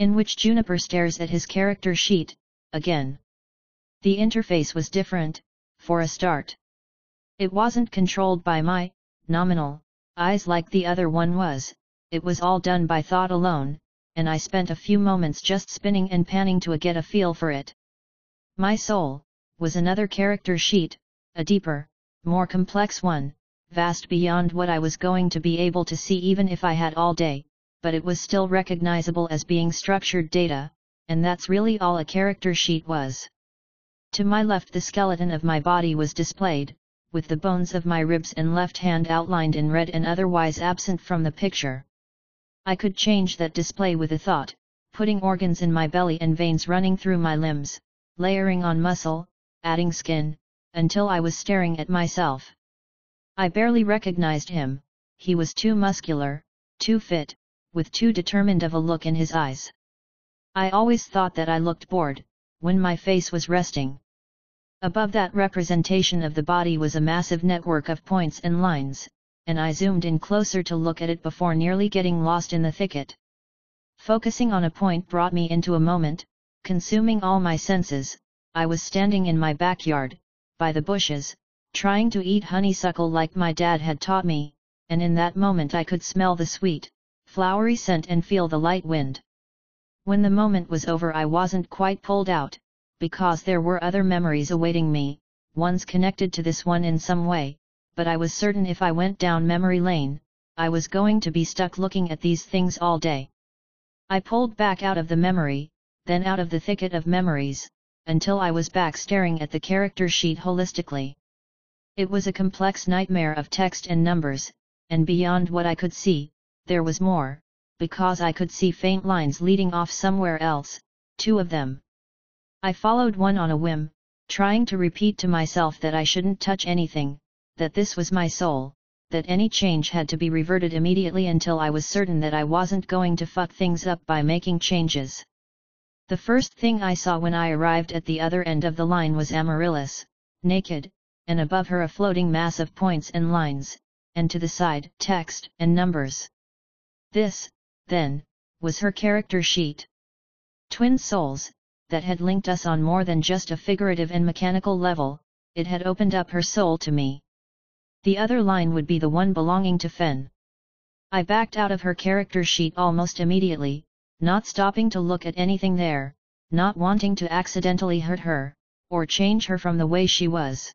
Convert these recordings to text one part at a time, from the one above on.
in which Juniper stares at his character sheet, again. The interface was different, for a start. It wasn't controlled by my, nominal, eyes like the other one was, it was all done by thought alone, and I spent a few moments just spinning and panning to get a feel for it. My soul, was another character sheet, a deeper, more complex one, vast beyond what I was going to be able to see even if I had all day, but it was still recognizable as being structured data, and that's really all a character sheet was. To my left the skeleton of my body was displayed, with the bones of my ribs and left hand outlined in red and otherwise absent from the picture. I could change that display with a thought, putting organs in my belly and veins running through my limbs, layering on muscle, adding skin, until I was staring at myself. I barely recognized him, he was too muscular, too fit, with too determined of a look in his eyes. I always thought that I looked bored, when my face was resting. Above that representation of the body was a massive network of points and lines, and I zoomed in closer to look at it before nearly getting lost in the thicket. Focusing on a point brought me into a moment, consuming all my senses, I was standing in my backyard, by the bushes, trying to eat honeysuckle like my dad had taught me, and in that moment I could smell the sweet, flowery scent and feel the light wind. When the moment was over I wasn't quite pulled out, because there were other memories awaiting me, ones connected to this one in some way, but I was certain if I went down memory lane, I was going to be stuck looking at these things all day. I pulled back out of the memory, then out of the thicket of memories, until I was back staring at the character sheet holistically. It was a complex nightmare of text and numbers, and beyond what I could see, there was more, because I could see faint lines leading off somewhere else, two of them. I followed one on a whim, trying to repeat to myself that I shouldn't touch anything, that this was my soul, that any change had to be reverted immediately until I was certain that I wasn't going to fuck things up by making changes. The first thing I saw when I arrived at the other end of the line was Amaryllis, naked, and above her a floating mass of points and lines, and to the side text and numbers. This, then, was her character sheet. Twin souls, that had linked us on more than just a figurative and mechanical level, it had opened up her soul to me. The other line would be the one belonging to Fenn. I backed out of her character sheet almost immediately, not stopping to look at anything there, not wanting to accidentally hurt her, or change her from the way she was.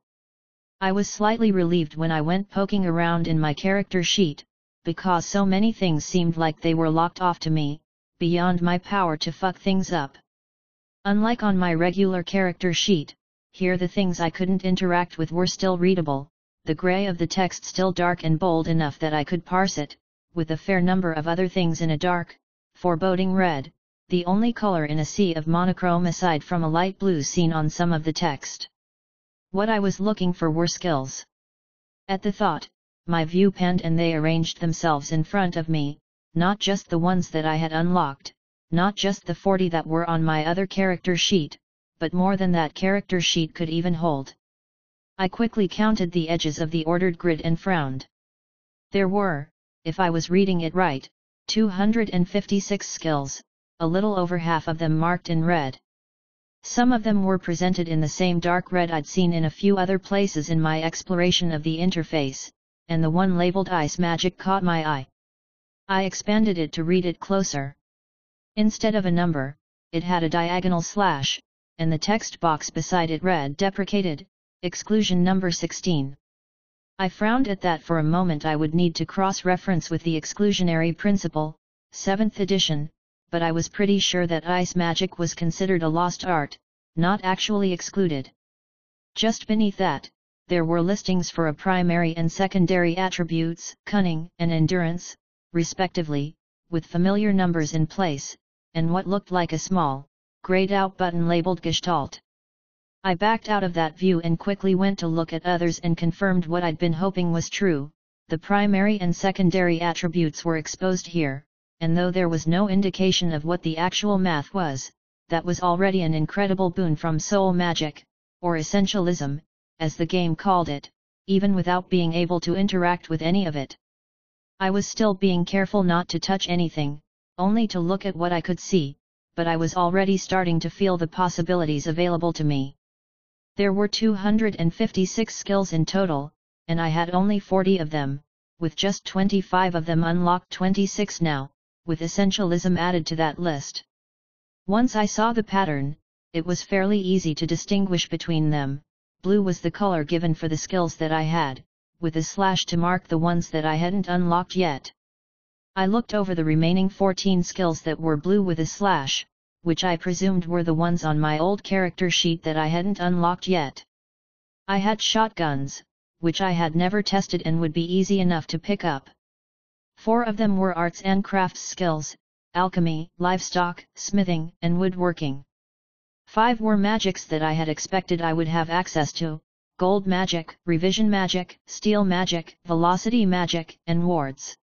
I was slightly relieved when I went poking around in my character sheet, because so many things seemed like they were locked off to me, beyond my power to fuck things up. Unlike on my regular character sheet, here the things I couldn't interact with were still readable, the grey of the text still dark and bold enough that I could parse it, with a fair number of other things in a dark, foreboding red, the only color in a sea of monochrome aside from a light blue seen on some of the text. What I was looking for were skills. At the thought, my view panned and they arranged themselves in front of me, not just the ones that I had unlocked, not just the 40 that were on my other character sheet, but more than that character sheet could even hold. I quickly counted the edges of the ordered grid and frowned. There were, if I was reading it right, 256 skills, a little over half of them marked in red. Some of them were presented in the same dark red I'd seen in a few other places in my exploration of the interface, and the one labeled Ice Magic caught my eye. I expanded it to read it closer. Instead of a number, it had a diagonal slash, and the text box beside it read Deprecated, Exclusion number 16. I frowned at that for a moment I would need to cross-reference with the exclusionary principle, 7th edition, but I was pretty sure that ice magic was considered a lost art, not actually excluded. Just beneath that, there were listings for a primary and secondary attributes, cunning and endurance, respectively, with familiar numbers in place, and what looked like a small, grayed out button labeled Gestalt. I backed out of that view and quickly went to look at others and confirmed what I'd been hoping was true, the primary and secondary attributes were exposed here, and though there was no indication of what the actual math was, that was already an incredible boon from soul magic, or essentialism, as the game called it, even without being able to interact with any of it. I was still being careful not to touch anything, only to look at what I could see, but I was already starting to feel the possibilities available to me. There were 256 skills in total, and I had only 40 of them, with just 25 of them unlocked 26 now, with essentialism added to that list. Once I saw the pattern, it was fairly easy to distinguish between them, blue was the color given for the skills that I had, with a slash to mark the ones that I hadn't unlocked yet. I looked over the remaining 14 skills that were blue with a slash, which I presumed were the ones on my old character sheet that I hadn't unlocked yet. I had shotguns, which I had never tested and would be easy enough to pick up. Four of them were arts and crafts skills, alchemy, livestock, smithing, and woodworking. Five were magics that I had expected I would have access to, gold magic, revision magic, steel magic, velocity magic, and wards.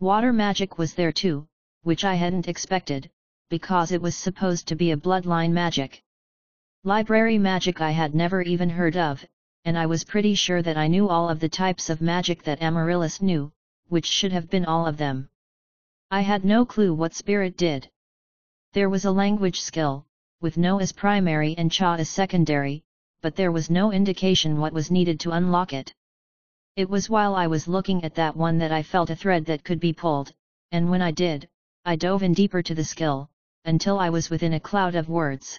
Water magic was there too, which I hadn't expected, because it was supposed to be a bloodline magic. Library magic I had never even heard of, and I was pretty sure that I knew all of the types of magic that Amaryllis knew, which should have been all of them. I had no clue what spirit did. There was a language skill, with KNO as primary and cha as secondary, but there was no indication what was needed to unlock it. It was while I was looking at that one that I felt a thread that could be pulled, and when I did, I dove in deeper to the skill, until I was within a cloud of words.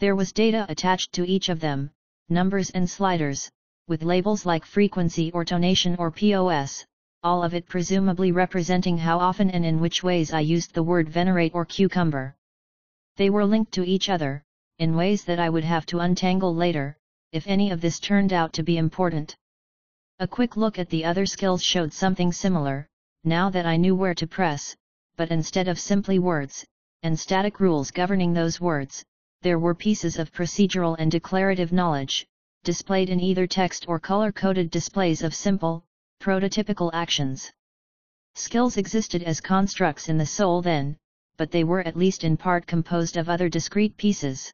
There was data attached to each of them, numbers and sliders, with labels like frequency or tonation or POS, all of it presumably representing how often and in which ways I used the word venerate or cucumber. They were linked to each other, in ways that I would have to untangle later, if any of this turned out to be important. A quick look at the other skills showed something similar, now that I knew where to press, but instead of simply words, and static rules governing those words, there were pieces of procedural and declarative knowledge, displayed in either text or color-coded displays of simple, prototypical actions. Skills existed as constructs in the soul then, but they were at least in part composed of other discrete pieces.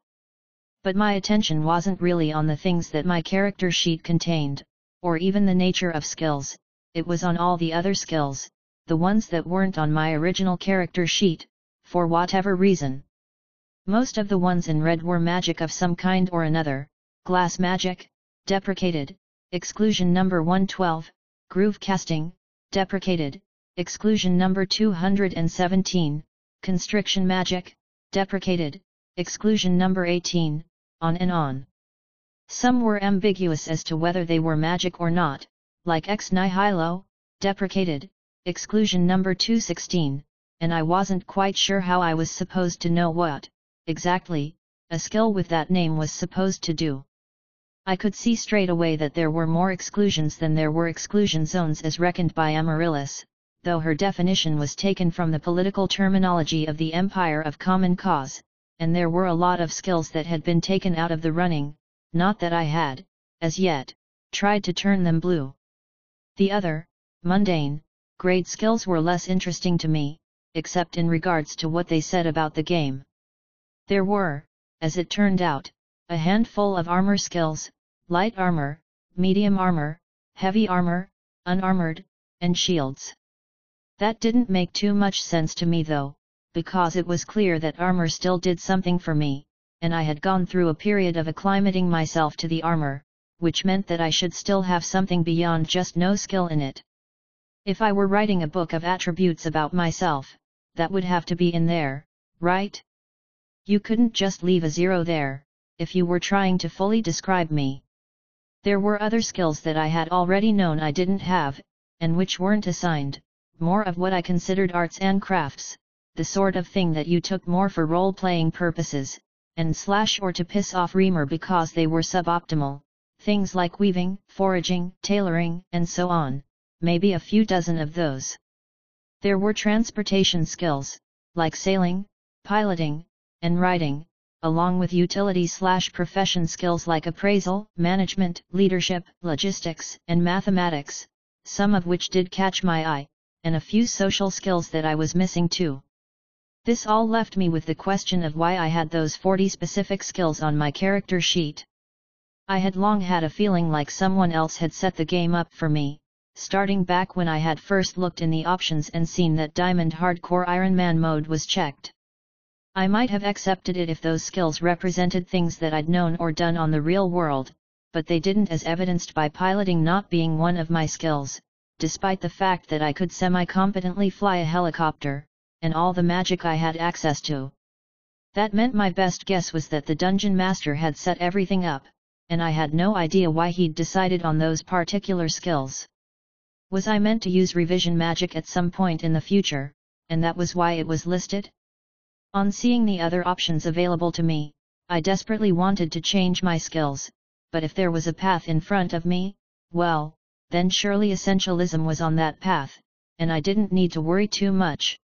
But my attention wasn't really on the things that my character sheet contained, or even the nature of skills, it was on all the other skills, the ones that weren't on my original character sheet, for whatever reason. Most of the ones in red were magic of some kind or another, glass magic, deprecated, exclusion number 112, Groove casting, deprecated, exclusion number 217, constriction magic, deprecated, exclusion number 18, on and on. Some were ambiguous as to whether they were magic or not, like ex nihilo, deprecated, exclusion number 216, and I wasn't quite sure how I was supposed to know what, exactly, a skill with that name was supposed to do. I could see straight away that there were more exclusions than there were exclusion zones as reckoned by Amaryllis, though her definition was taken from the political terminology of the Empire of Common Cause, and there were a lot of skills that had been taken out of the running, not that I had, as yet, tried to turn them blue. The other, mundane, grade skills were less interesting to me, except in regards to what they said about the game. There were, as it turned out, a handful of armor skills, light armor, medium armor, heavy armor, unarmored, and shields. That didn't make too much sense to me though, because it was clear that armor still did something for me, and I had gone through a period of acclimating myself to the armor, which meant that I should still have something beyond just no skill in it. If I were writing a book of attributes about myself, that would have to be in there, right? You couldn't just leave a zero there, if you were trying to fully describe me. There were other skills that I had already known I didn't have, and which weren't assigned, more of what I considered arts and crafts, the sort of thing that you took more for role-playing purposes, and slash or to piss off Reimer because they were suboptimal, things like weaving, foraging, tailoring, and so on, maybe a few dozen of those. There were transportation skills, like sailing, piloting, and riding, along with utility-slash-profession skills like appraisal, management, leadership, logistics, and mathematics, some of which did catch my eye, and a few social skills that I was missing too. This all left me with the question of why I had those 40 specific skills on my character sheet. I had long had a feeling like someone else had set the game up for me, starting back when I had first looked in the options and seen that Diamond Hardcore Iron Man mode was checked. I might have accepted it if those skills represented things that I'd known or done on the real world, but they didn't as evidenced by piloting not being one of my skills, despite the fact that I could semi-competently fly a helicopter, and all the magic I had access to. That meant my best guess was that the dungeon master had set everything up, and I had no idea why he'd decided on those particular skills. Was I meant to use revision magic at some point in the future, and that was why it was listed? On seeing the other options available to me, I desperately wanted to change my skills, but if there was a path in front of me, well, then surely essentialism was on that path, and I didn't need to worry too much.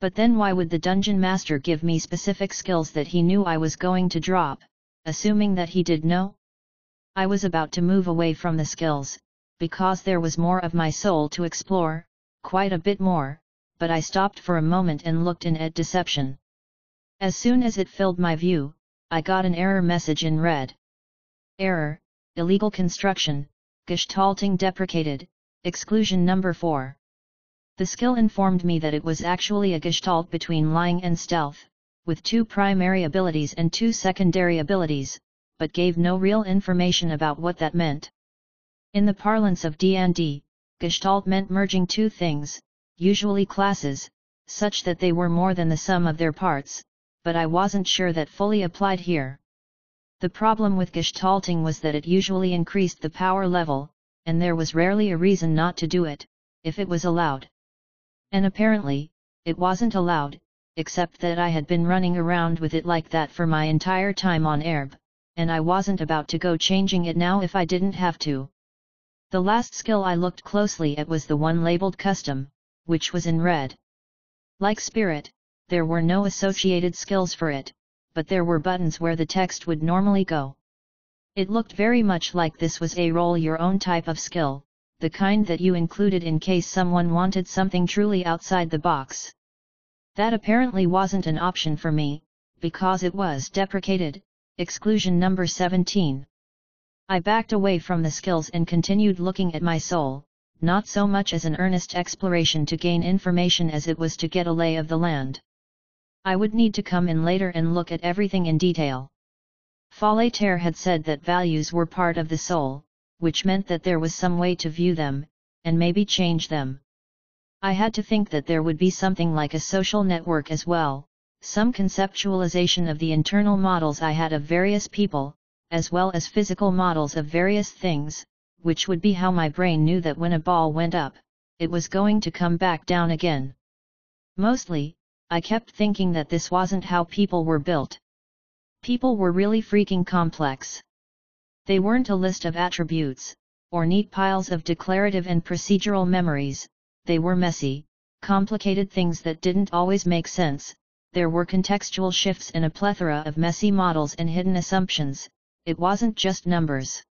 But then why would the dungeon master give me specific skills that he knew I was going to drop, assuming that he did know? I was about to move away from the skills, because there was more of my soul to explore, quite a bit more, but I stopped for a moment and looked in at deception. As soon as it filled my view, I got an error message in red. Error, illegal construction, gestalting deprecated, exclusion number 4. The skill informed me that it was actually a gestalt between lying and stealth, with two primary abilities and two secondary abilities, but gave no real information about what that meant. In the parlance of D&D, gestalt meant merging two things, usually classes, such that they were more than the sum of their parts, but I wasn't sure that fully applied here. The problem with gestalting was that it usually increased the power level, and there was rarely a reason not to do it, if it was allowed. And apparently, it wasn't allowed, except that I had been running around with it like that for my entire time on Aerb, and I wasn't about to go changing it now if I didn't have to. The last skill I looked closely at was the one labeled custom, which was in red. Like Spirit, there were no associated skills for it, but there were buttons where the text would normally go. It looked very much like this was a roll your own type of skill, the kind that you included in case someone wanted something truly outside the box. That apparently wasn't an option for me, because it was deprecated, exclusion number 17. I backed away from the skills and continued looking at my soul, not so much as an earnest exploration to gain information as it was to get a lay of the land. I would need to come in later and look at everything in detail. Fallatehr had said that values were part of the soul, which meant that there was some way to view them, and maybe change them. I had to think that there would be something like a social network as well, some conceptualization of the internal models I had of various people, as well as physical models of various things, which would be how my brain knew that when a ball went up, it was going to come back down again. Mostly, I kept thinking that this wasn't how people were built. People were really freaking complex. They weren't a list of attributes, or neat piles of declarative and procedural memories, they were messy, complicated things that didn't always make sense, there were contextual shifts and a plethora of messy models and hidden assumptions, it wasn't just numbers.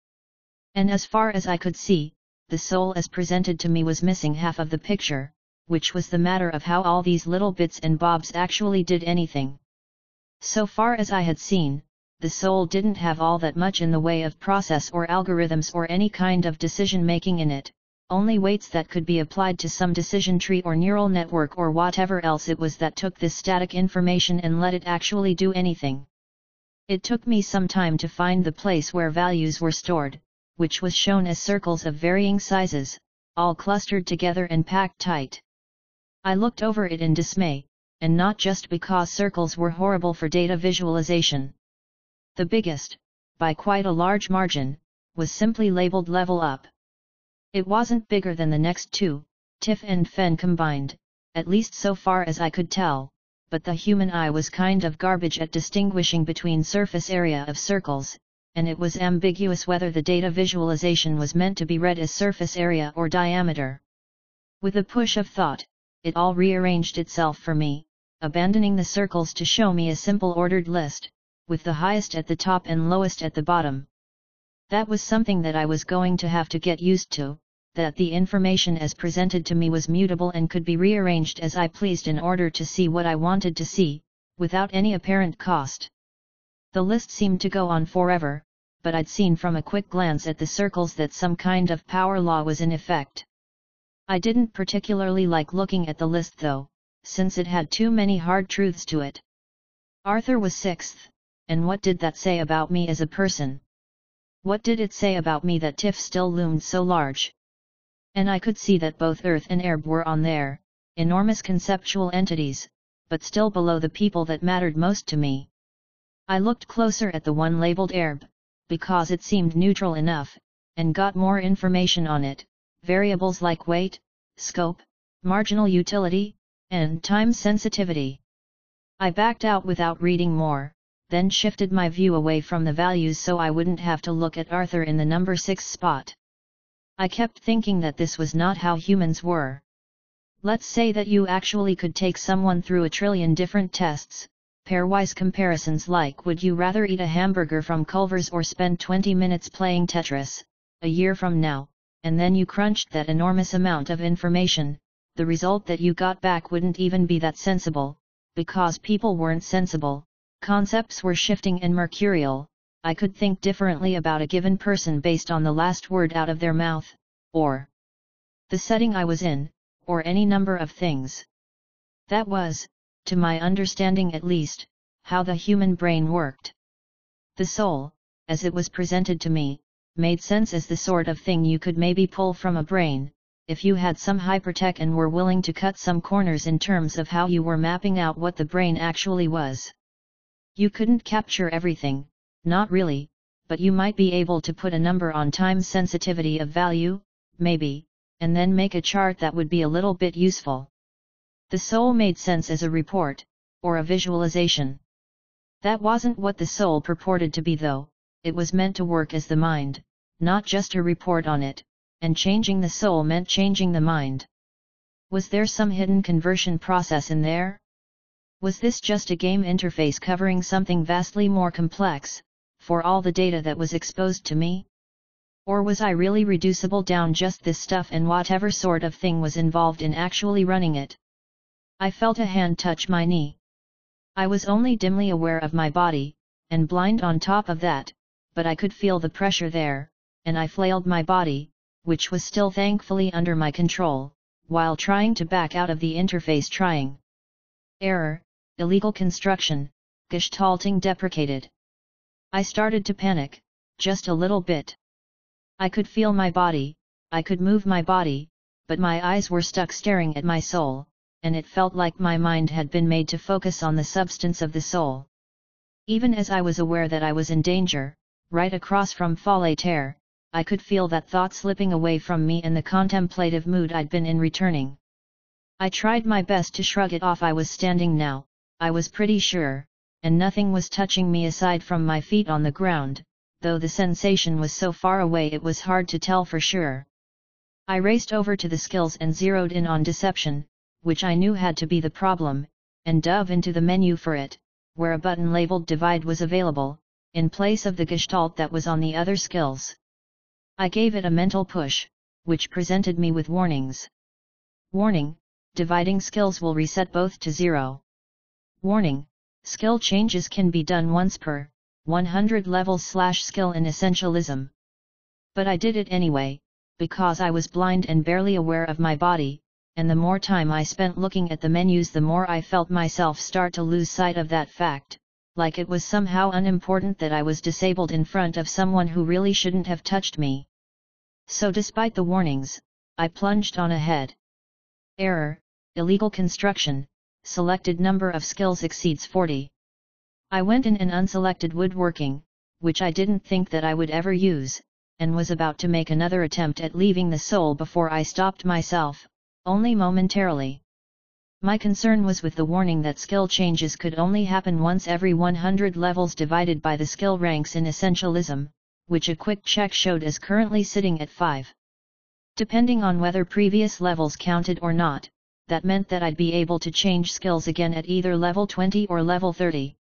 And as far as I could see, the soul as presented to me was missing half of the picture, which was the matter of how all these little bits and bobs actually did anything. So far as I had seen, the soul didn't have all that much in the way of process or algorithms or any kind of decision making in it, only weights that could be applied to some decision tree or neural network or whatever else it was that took this static information and let it actually do anything. It took me some time to find the place where values were stored, which was shown as circles of varying sizes, all clustered together and packed tight. I looked over it in dismay, and not just because circles were horrible for data visualization. The biggest, by quite a large margin, was simply labeled level up. It wasn't bigger than the next two, TIFF and FENN combined, at least so far as I could tell, but the human eye was kind of garbage at distinguishing between surface area of circles, and it was ambiguous whether the data visualization was meant to be read as surface area or diameter. With a push of thought, it all rearranged itself for me, abandoning the circles to show me a simple ordered list, with the highest at the top and lowest at the bottom. That was something that I was going to have to get used to, that the information as presented to me was mutable and could be rearranged as I pleased in order to see what I wanted to see, without any apparent cost. The list seemed to go on forever, but I'd seen from a quick glance at the circles that some kind of power law was in effect. I didn't particularly like looking at the list though, since it had too many hard truths to it. Arthur was sixth, and what did that say about me as a person? What did it say about me that Tiff still loomed so large? And I could see that both Earth and Aerb were on there, enormous conceptual entities, but still below the people that mattered most to me. I looked closer at the one labeled Aerb, because it seemed neutral enough, and got more information on it, variables like weight, scope, marginal utility, and time sensitivity. I backed out without reading more, then shifted my view away from the values so I wouldn't have to look at Arthur in the number 6 spot. I kept thinking that this was not how humans were. Let's say that you actually could take someone through a trillion different tests, pairwise comparisons like would you rather eat a hamburger from Culver's or spend 20 minutes playing Tetris, a year from now, and then you crunched that enormous amount of information, the result that you got back wouldn't even be that sensible, because people weren't sensible, concepts were shifting and mercurial, I could think differently about a given person based on the last word out of their mouth, or the setting I was in, or any number of things. That was, to my understanding at least, how the human brain worked. The soul, as it was presented to me, made sense as the sort of thing you could maybe pull from a brain, if you had some hypertech and were willing to cut some corners in terms of how you were mapping out what the brain actually was. You couldn't capture everything, not really, but you might be able to put a number on time sensitivity of value, maybe, and then make a chart that would be a little bit useful. The soul made sense as a report, or a visualization. That wasn't what the soul purported to be though, it was meant to work as the mind, not just a report on it, and changing the soul meant changing the mind. Was there some hidden conversion process in there? Was this just a game interface covering something vastly more complex, for all the data that was exposed to me? Or was I really reducible down just this stuff and whatever sort of thing was involved in actually running it? I felt a hand touch my knee. I was only dimly aware of my body, and blind on top of that, but I could feel the pressure there, and I flailed my body, which was still thankfully under my control, while trying to back out of the interface trying. Error, illegal construction, gestalting deprecated. I started to panic, just a little bit. I could feel my body, I could move my body, but my eyes were stuck staring at my soul, and it felt like my mind had been made to focus on the substance of the soul. Even as I was aware that I was in danger, right across from Fallatehr, I could feel that thought slipping away from me and the contemplative mood I'd been in returning. I tried my best to shrug it off I was standing now, I was pretty sure, and nothing was touching me aside from my feet on the ground, though the sensation was so far away it was hard to tell for sure. I raced over to the skills and zeroed in on deception, which I knew had to be the problem, and dove into the menu for it, where a button labeled divide was available, in place of the gestalt that was on the other skills. I gave it a mental push, which presented me with warnings. Warning, dividing skills will reset both to zero. Warning, skill changes can be done once per, 100 levels slash skill in essentialism. But I did it anyway, because I was blind and barely aware of my body, and the more time I spent looking at the menus the more I felt myself start to lose sight of that fact, like it was somehow unimportant that I was disabled in front of someone who really shouldn't have touched me. So despite the warnings, I plunged on ahead. Error, illegal construction, selected number of skills exceeds 40. I went in an unselected woodworking, which I didn't think that I would ever use, and was about to make another attempt at leaving the soul before I stopped myself, only momentarily. My concern was with the warning that skill changes could only happen once every 100 levels divided by the skill ranks in Essentialism, which a quick check showed as currently sitting at 5. Depending on whether previous levels counted or not, that meant that I'd be able to change skills again at either level 20 or level 30.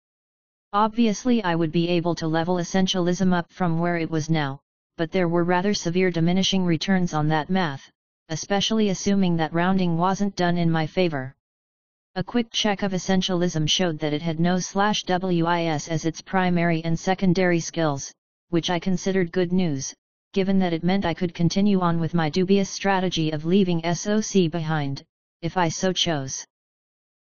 Obviously I would be able to level essentialism up from where it was now, but there were rather severe diminishing returns on that math, especially assuming that rounding wasn't done in my favor. A quick check of essentialism showed that it had KNO slash WIS as its primary and secondary skills, which I considered good news, given that it meant I could continue on with my dubious strategy of leaving SOC behind, if I so chose.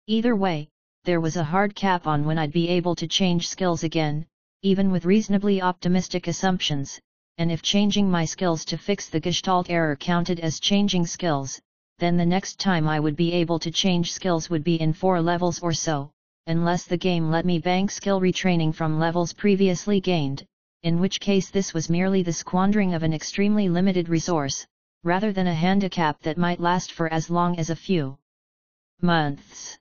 Either way, there was a hard cap on when I'd be able to change skills again, even with reasonably optimistic assumptions, and if changing my skills to fix the gestalt error counted as changing skills, then the next time I would be able to change skills would be in 4 levels or so, unless the game let me bank skill retraining from levels previously gained, in which case this was merely the squandering of an extremely limited resource, rather than a handicap that might last for as long as a few months.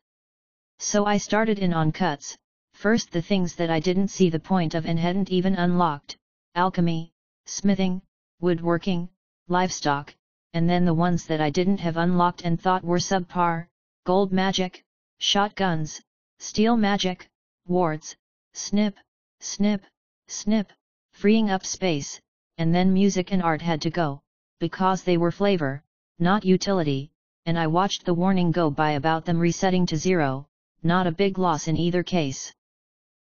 So I started in on cuts, first the things that I didn't see the point of and hadn't even unlocked, alchemy, smithing, woodworking, livestock, and then the ones that I didn't have unlocked and thought were subpar, gold magic, shotguns, steel magic, wards, snip, snip, snip, freeing up space, and then music and art had to go, because they were flavor, not utility, and I watched the warning go by about them resetting to zero, not a big loss in either case.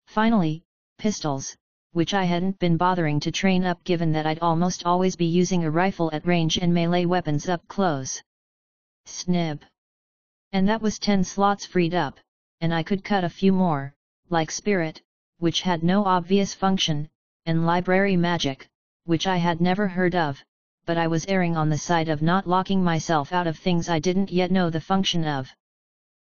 Finally, pistols, which I hadn't been bothering to train up given that I'd almost always be using a rifle at range and melee weapons up close. Snib. And that was 10 slots freed up, and I could cut a few more, like Spirit, which had no obvious function, and Library Magic, which I had never heard of, but I was erring on the side of not locking myself out of things I didn't yet know the function of.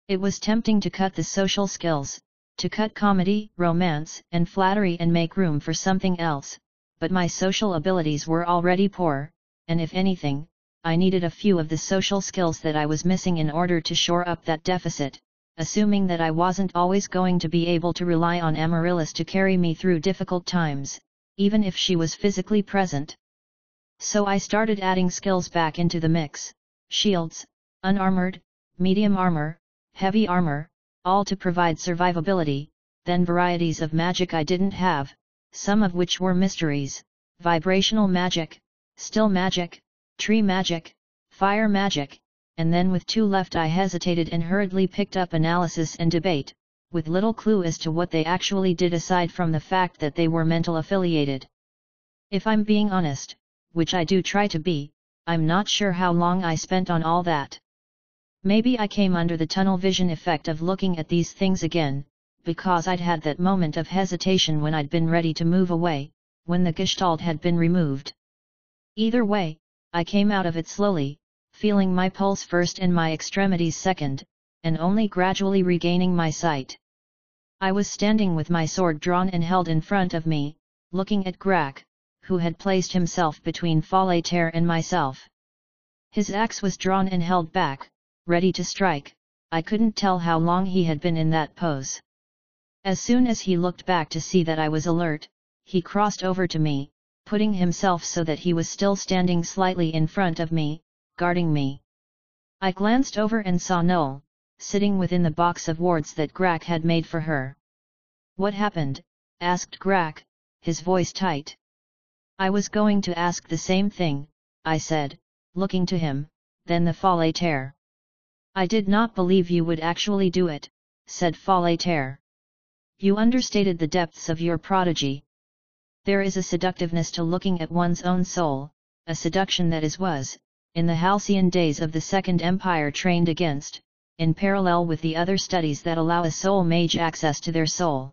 It was tempting to cut the social skills, to cut comedy, romance, and flattery and make room for something else, but my social abilities were already poor, and if anything, I needed a few of the social skills that I was missing in order to shore up that deficit, assuming that I wasn't always going to be able to rely on Amaryllis to carry me through difficult times, even if she was physically present. So I started adding skills back into the mix, shields, unarmored, medium armor, heavy armor, all to provide survivability, then varieties of magic I didn't have, some of which were mysteries, vibrational magic, still magic, tree magic, fire magic, and then with two left I hesitated and hurriedly picked up analysis and debate, with little clue as to what they actually did aside from the fact that they were mental affiliated. If I'm being honest, which I do try to be, I'm not sure how long I spent on all that. Maybe I came under the tunnel vision effect of looking at these things again, because I'd had that moment of hesitation when I'd been ready to move away, when the gestalt had been removed. Either way, I came out of it slowly, feeling my pulse first and my extremities second, and only gradually regaining my sight. I was standing with my sword drawn and held in front of me, looking at Grak, who had placed himself between Fallatehr and myself. His axe was drawn and held back, ready to strike, I couldn't tell how long he had been in that pose. As soon as he looked back to see that I was alert, he crossed over to me, putting himself so that he was still standing slightly in front of me, guarding me. I glanced over and saw Noel, sitting within the box of wards that Grak had made for her. What happened? asked Grak, his voice tight. I was going to ask the same thing, I said, looking to him, then the Fallatehr. I did not believe you would actually do it, said Fallatehr. You understated the depths of your prodigy. There is a seductiveness to looking at one's own soul, a seduction that is was, in the halcyon days of the Second Empire trained against, in parallel with the other studies that allow a soul mage access to their soul.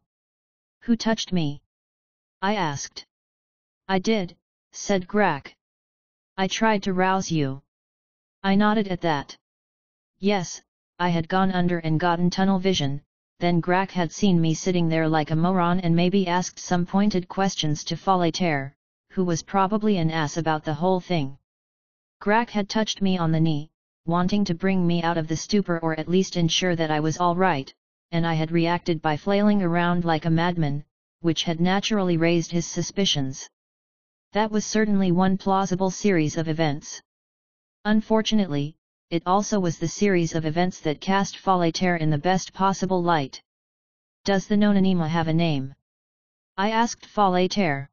Who touched me? I asked. I did, said Grak. I tried to rouse you. I nodded at that. Yes, I had gone under and gotten tunnel vision, then Grak had seen me sitting there like a moron and maybe asked some pointed questions to Fallatehr, who was probably an ass about the whole thing. Grak had touched me on the knee, wanting to bring me out of the stupor or at least ensure that I was alright, and I had reacted by flailing around like a madman, which had naturally raised his suspicions. That was certainly one plausible series of events. Unfortunately, it also was the series of events that cast Fallatehr in the best possible light. Does the Nonanima have a name? I asked Fallatehr.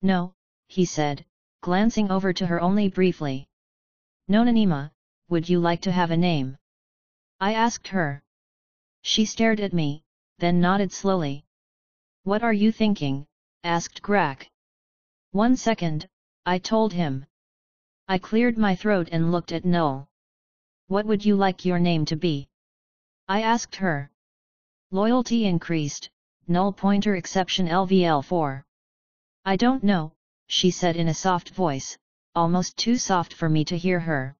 No, he said, glancing over to her only briefly. Nonanima, would you like to have a name? I asked her. She stared at me, then nodded slowly. What are you thinking? asked Grak. One second, I told him. I cleared my throat and looked at Noel. What would you like your name to be? I asked her. Loyalty increased, null pointer exception LVL4. I don't know, she said in a soft voice, almost too soft for me to hear her.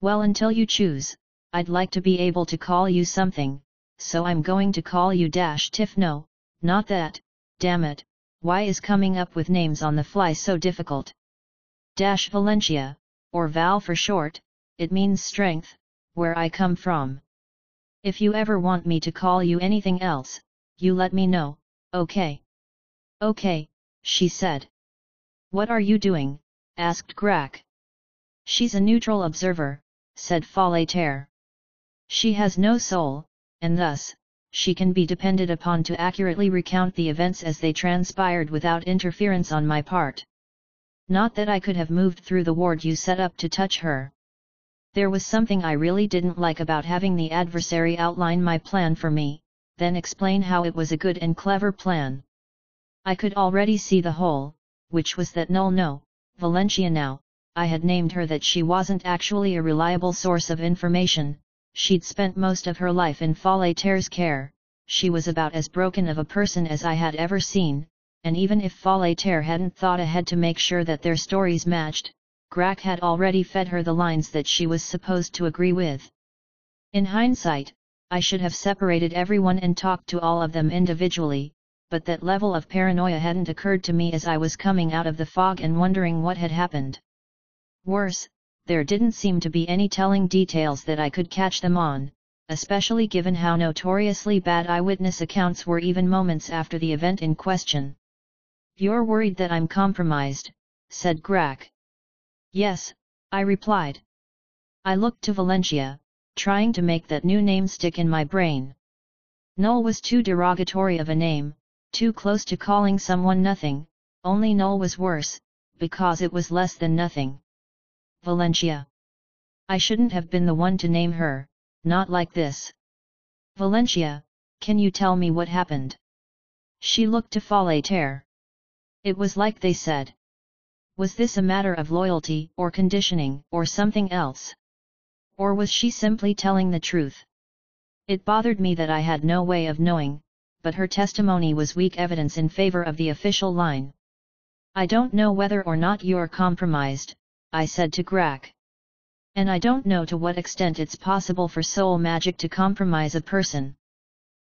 Well until you choose, I'd like to be able to call you something, so I'm going to call you Dash Tiff no, not that, damn it, why is coming up with names on the fly so difficult? Dash Valencia, or Val for short, it means strength, where I come from. If you ever want me to call you anything else, you let me know, okay? Okay, she said. What are you doing? asked Grak. She's a neutral observer, said Fallatehr. She has no soul, and thus, she can be depended upon to accurately recount the events as they transpired without interference on my part. Not that I could have moved through the ward you set up to touch her. There was something I really didn't like about having the adversary outline my plan for me, then explain how it was a good and clever plan. I could already see the whole, which was that null no, Valencia now, I had named her that she wasn't actually a reliable source of information, she'd spent most of her life in Fallatehr's care, she was about as broken of a person as I had ever seen, and even if Fallatehr hadn't thought ahead to make sure that their stories matched, Grak had already fed her the lines that she was supposed to agree with. In hindsight, I should have separated everyone and talked to all of them individually, but that level of paranoia hadn't occurred to me as I was coming out of the fog and wondering what had happened. Worse, there didn't seem to be any telling details that I could catch them on, especially given how notoriously bad eyewitness accounts were even moments after the event in question. You're worried that I'm compromised, said Grak. Yes, I replied. I looked to Valencia, trying to make that new name stick in my brain. Null was too derogatory of a name, too close to calling someone nothing, only null was worse, because it was less than nothing. Valencia. I shouldn't have been the one to name her, not like this. Valencia, can you tell me what happened? She looked to Fallatehr. It was like they said. Was this a matter of loyalty or conditioning or something else? Or was she simply telling the truth? It bothered me that I had no way of knowing, but her testimony was weak evidence in favor of the official line. I don't know whether or not you're compromised, I said to Grak. And I don't know to what extent it's possible for soul magic to compromise a person.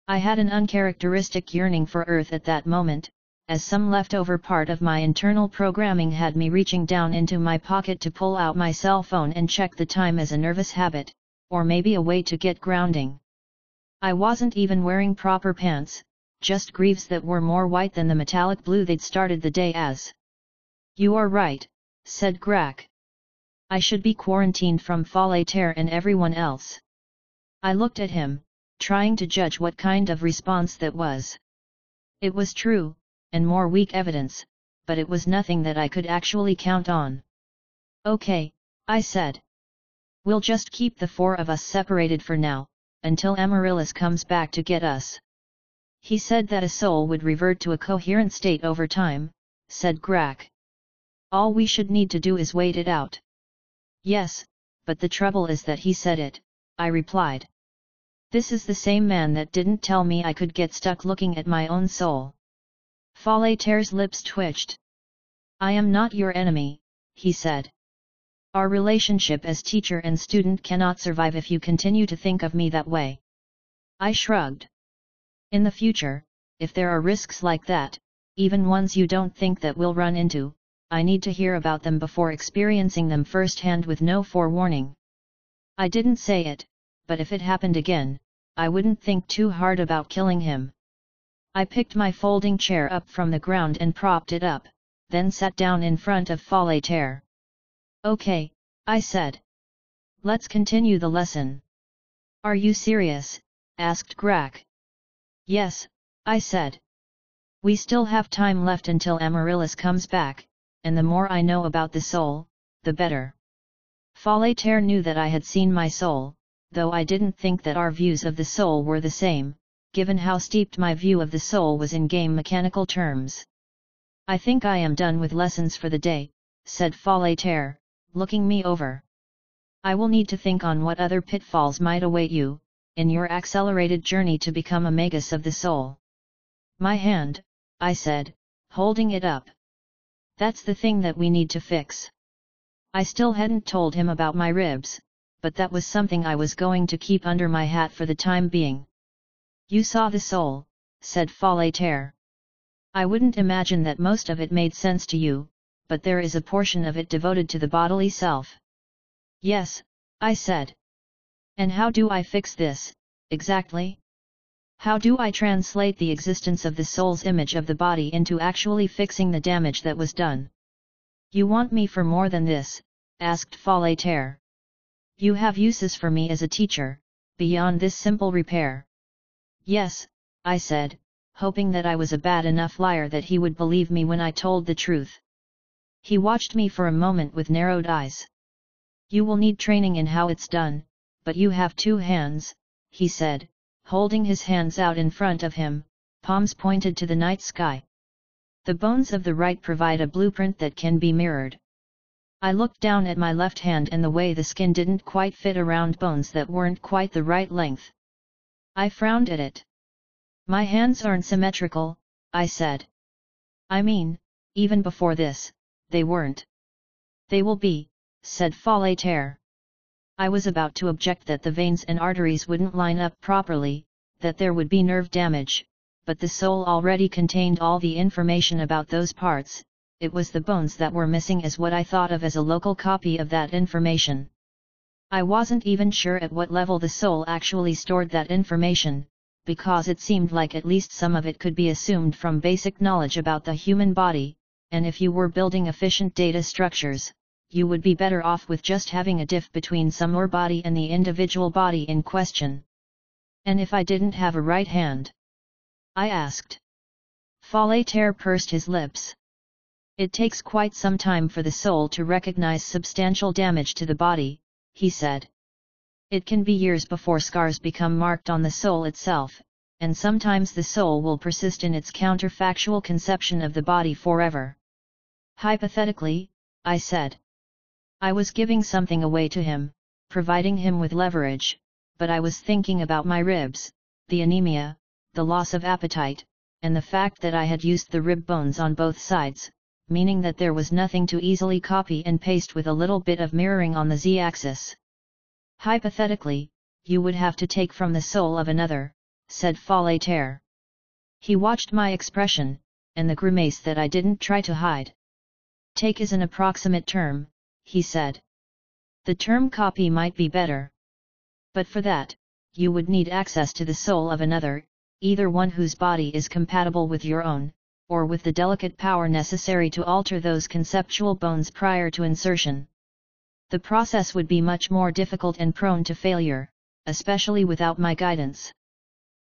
I had an uncharacteristic yearning for Earth at that moment, as some leftover part of my internal programming had me reaching down into my pocket to pull out my cell phone and check the time as a nervous habit, or maybe a way to get grounding. I wasn't even wearing proper pants, just greaves that were more white than the metallic blue they'd started the day as. You are right, said Grak. I should be quarantined from Fallatehr and everyone else. I looked at him, trying to judge what kind of response that was. It was true, and more weak evidence, but it was nothing that I could actually count on. Okay, I said. We'll just keep the four of us separated for now, until Amaryllis comes back to get us. He said that a soul would revert to a coherent state over time, said Grak. All we should need to do is wait it out. Yes, but the trouble is that he said it, I replied. This is the same man that didn't tell me I could get stuck looking at my own soul. Fallatehr's lips twitched. I am not your enemy, he said. Our relationship as teacher and student cannot survive if you continue to think of me that way. I shrugged. In the future, if there are risks like that, even ones you don't think that we'll run into, I need to hear about them before experiencing them firsthand with no forewarning. I didn't say it, but if it happened again, I wouldn't think too hard about killing him. I picked my folding chair up from the ground and propped it up, then sat down in front of Fallatehr. Okay, I said. Let's continue the lesson. Are you serious? asked Grak. Yes, I said. We still have time left until Amaryllis comes back, and the more I know about the soul, the better. Fallatehr knew that I had seen my soul, though I didn't think that our views of the soul were the same, given how steeped my view of the soul was in game mechanical terms. I think I am done with lessons for the day, said Fallatehr, looking me over. I will need to think on what other pitfalls might await you, in your accelerated journey to become a magus of the soul. My hand, I said, holding it up. That's the thing that we need to fix. I still hadn't told him about my ribs, but that was something I was going to keep under my hat for the time being. You saw the soul, said Fallatehr. I wouldn't imagine that most of it made sense to you, but there is a portion of it devoted to the bodily self. Yes, I said. And how do I fix this, exactly? How do I translate the existence of the soul's image of the body into actually fixing the damage that was done? You want me for more than this, asked Fallatehr. You have uses for me as a teacher, beyond this simple repair. Yes, I said, hoping that I was a bad enough liar that he would believe me when I told the truth. He watched me for a moment with narrowed eyes. You will need training in how it's done, but you have two hands, he said, holding his hands out in front of him, palms pointed to the night sky. The bones of the right provide a blueprint that can be mirrored. I looked down at my left hand and the way the skin didn't quite fit around bones that weren't quite the right length. I frowned at it. My hands aren't symmetrical, I said. I mean, even before this, they weren't. They will be, said Fallatehr. I was about to object that the veins and arteries wouldn't line up properly, that there would be nerve damage, but the soul already contained all the information about those parts, it was the bones that were missing as what I thought of as a local copy of that information. I wasn't even sure at what level the soul actually stored that information, because it seemed like at least some of it could be assumed from basic knowledge about the human body, and if you were building efficient data structures, you would be better off with just having a diff between some more body and the individual body in question. And if I didn't have a right hand? I asked. Fallatehr pursed his lips. It takes quite some time for the soul to recognize substantial damage to the body, he said. It can be years before scars become marked on the soul itself, and sometimes the soul will persist in its counterfactual conception of the body forever. Hypothetically, I said. I was giving something away to him, providing him with leverage, but I was thinking about my ribs, the anemia, the loss of appetite, and the fact that I had used the rib bones on both sides, meaning that there was nothing to easily copy and paste with a little bit of mirroring on the z-axis. Hypothetically, you would have to take from the soul of another, said Fallatehr. He watched my expression, and the grimace that I didn't try to hide. Take is an approximate term, he said. The term copy might be better. But for that, you would need access to the soul of another, either one whose body is compatible with your own, or with the delicate power necessary to alter those conceptual bones prior to insertion. The process would be much more difficult and prone to failure, especially without my guidance.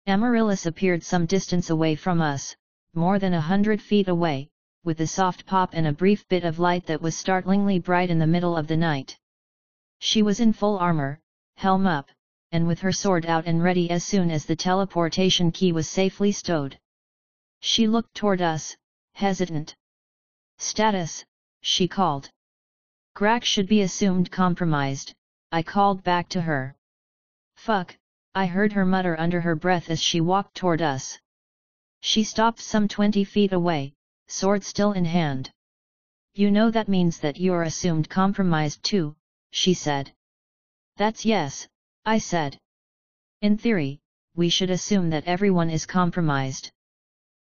Amaryllis appeared some distance away from us, more than a hundred feet away, with a soft pop and a brief bit of light that was startlingly bright in the middle of the night. She was in full armor, helm up, and with her sword out and ready as soon as the teleportation key was safely stowed. She looked toward us, hesitant. Status, she called. Grak should be assumed compromised, I called back to her. Fuck, I heard her mutter under her breath as she walked toward us. She stopped some twenty feet away, sword still in hand. You know that means that you're assumed compromised too, she said. That's yes, I said. In theory, we should assume that everyone is compromised.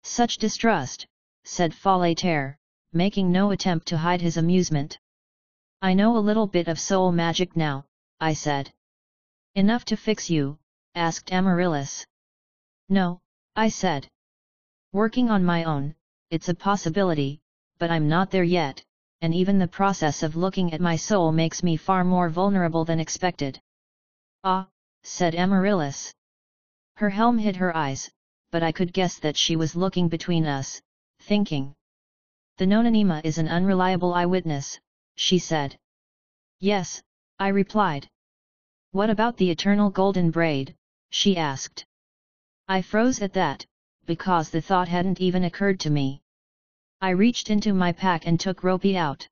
Such distrust, said Fallatehr, making no attempt to hide his amusement. I know a little bit of soul magic now, I said. Enough to fix you, asked Amaryllis. No, I said. Working on my own, it's a possibility, but I'm not there yet, and even the process of looking at my soul makes me far more vulnerable than expected. Ah, said Amaryllis. Her helm hid her eyes, but I could guess that she was looking between us, thinking. The Nonanima is an unreliable eyewitness, she said. Yes, I replied. What about the eternal golden braid, she asked. I froze at that, because the thought hadn't even occurred to me. I reached into my pack and took Ropey out.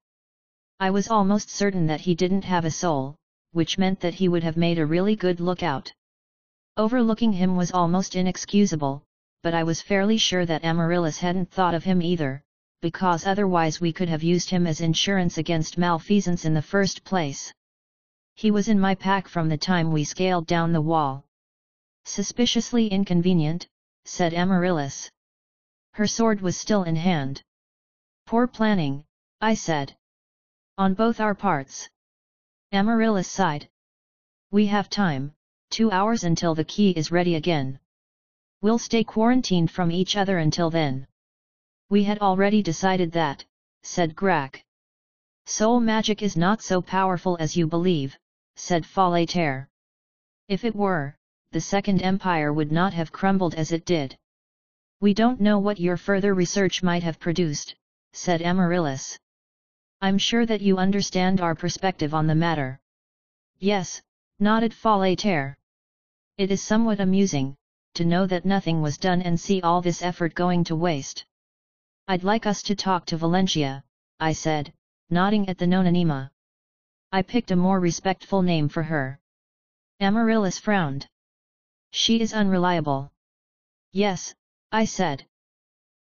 I was almost certain that he didn't have a soul, which meant that he would have made a really good lookout. Overlooking him was almost inexcusable, but I was fairly sure that Amaryllis hadn't thought of him either, because otherwise we could have used him as insurance against malfeasance in the first place. He was in my pack from the time we scaled down the wall. Suspiciously inconvenient, said Amaryllis. Her sword was still in hand. Poor planning, I said. On both our parts. Amaryllis sighed. We have time, two hours until the key is ready again. We'll stay quarantined from each other until then. We had already decided that, said Grak. Soul magic is not so powerful as you believe, said Fallatehr. If it were, the Second Empire would not have crumbled as it did. We don't know what your further research might have produced, said Amaryllis. I'm sure that you understand our perspective on the matter. Yes, nodded Fallatehr. It is somewhat amusing, to know that nothing was done and see all this effort going to waste. I'd like us to talk to Valencia, I said, nodding at the Nonanima. I picked a more respectful name for her. Amaryllis frowned. She is unreliable. Yes, I said.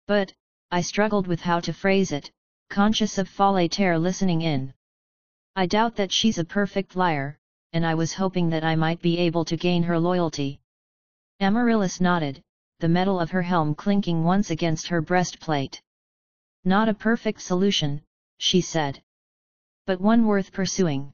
But, I struggled with how to phrase it, conscious of Fallatehr listening in. I doubt that she's a perfect liar, and I was hoping that I might be able to gain her loyalty. Amaryllis nodded, the metal of her helm clinking once against her breastplate. Not a perfect solution, she said. But one worth pursuing.